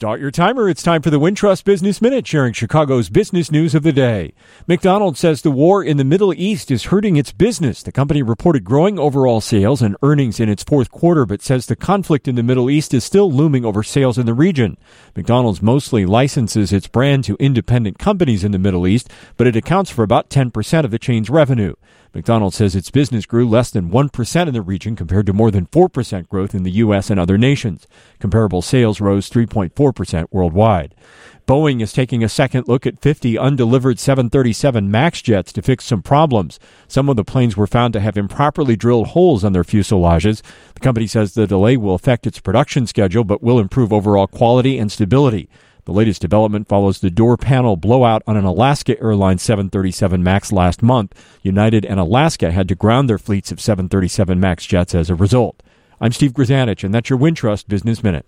Start your timer. It's time for the Wintrust Business Minute, sharing Chicago's business news of the day. McDonald's says the war in the Middle East is hurting its business. The company reported growing overall sales and earnings in its fourth quarter, but says the conflict in the Middle East is still looming over sales in the region. McDonald's mostly licenses its brand to independent companies in the Middle East, but it accounts for about 10% of the chain's revenue. McDonald's says its business grew less than 1% in the region compared to more than 4% growth in the U.S. and other nations. Comparable sales rose 3.4% worldwide. Boeing is taking a second look at 50 undelivered 737 MAX jets to fix some problems. Some of the planes were found to have improperly drilled holes on their fuselages. The company says the delay will affect its production schedule but will improve overall quality and stability. The latest development follows the door panel blowout on an Alaska Airlines 737 MAX last month. United and Alaska had to ground their fleets of 737 MAX jets as a result. I'm Steve Grzanich, and that's your Wintrust Business Minute.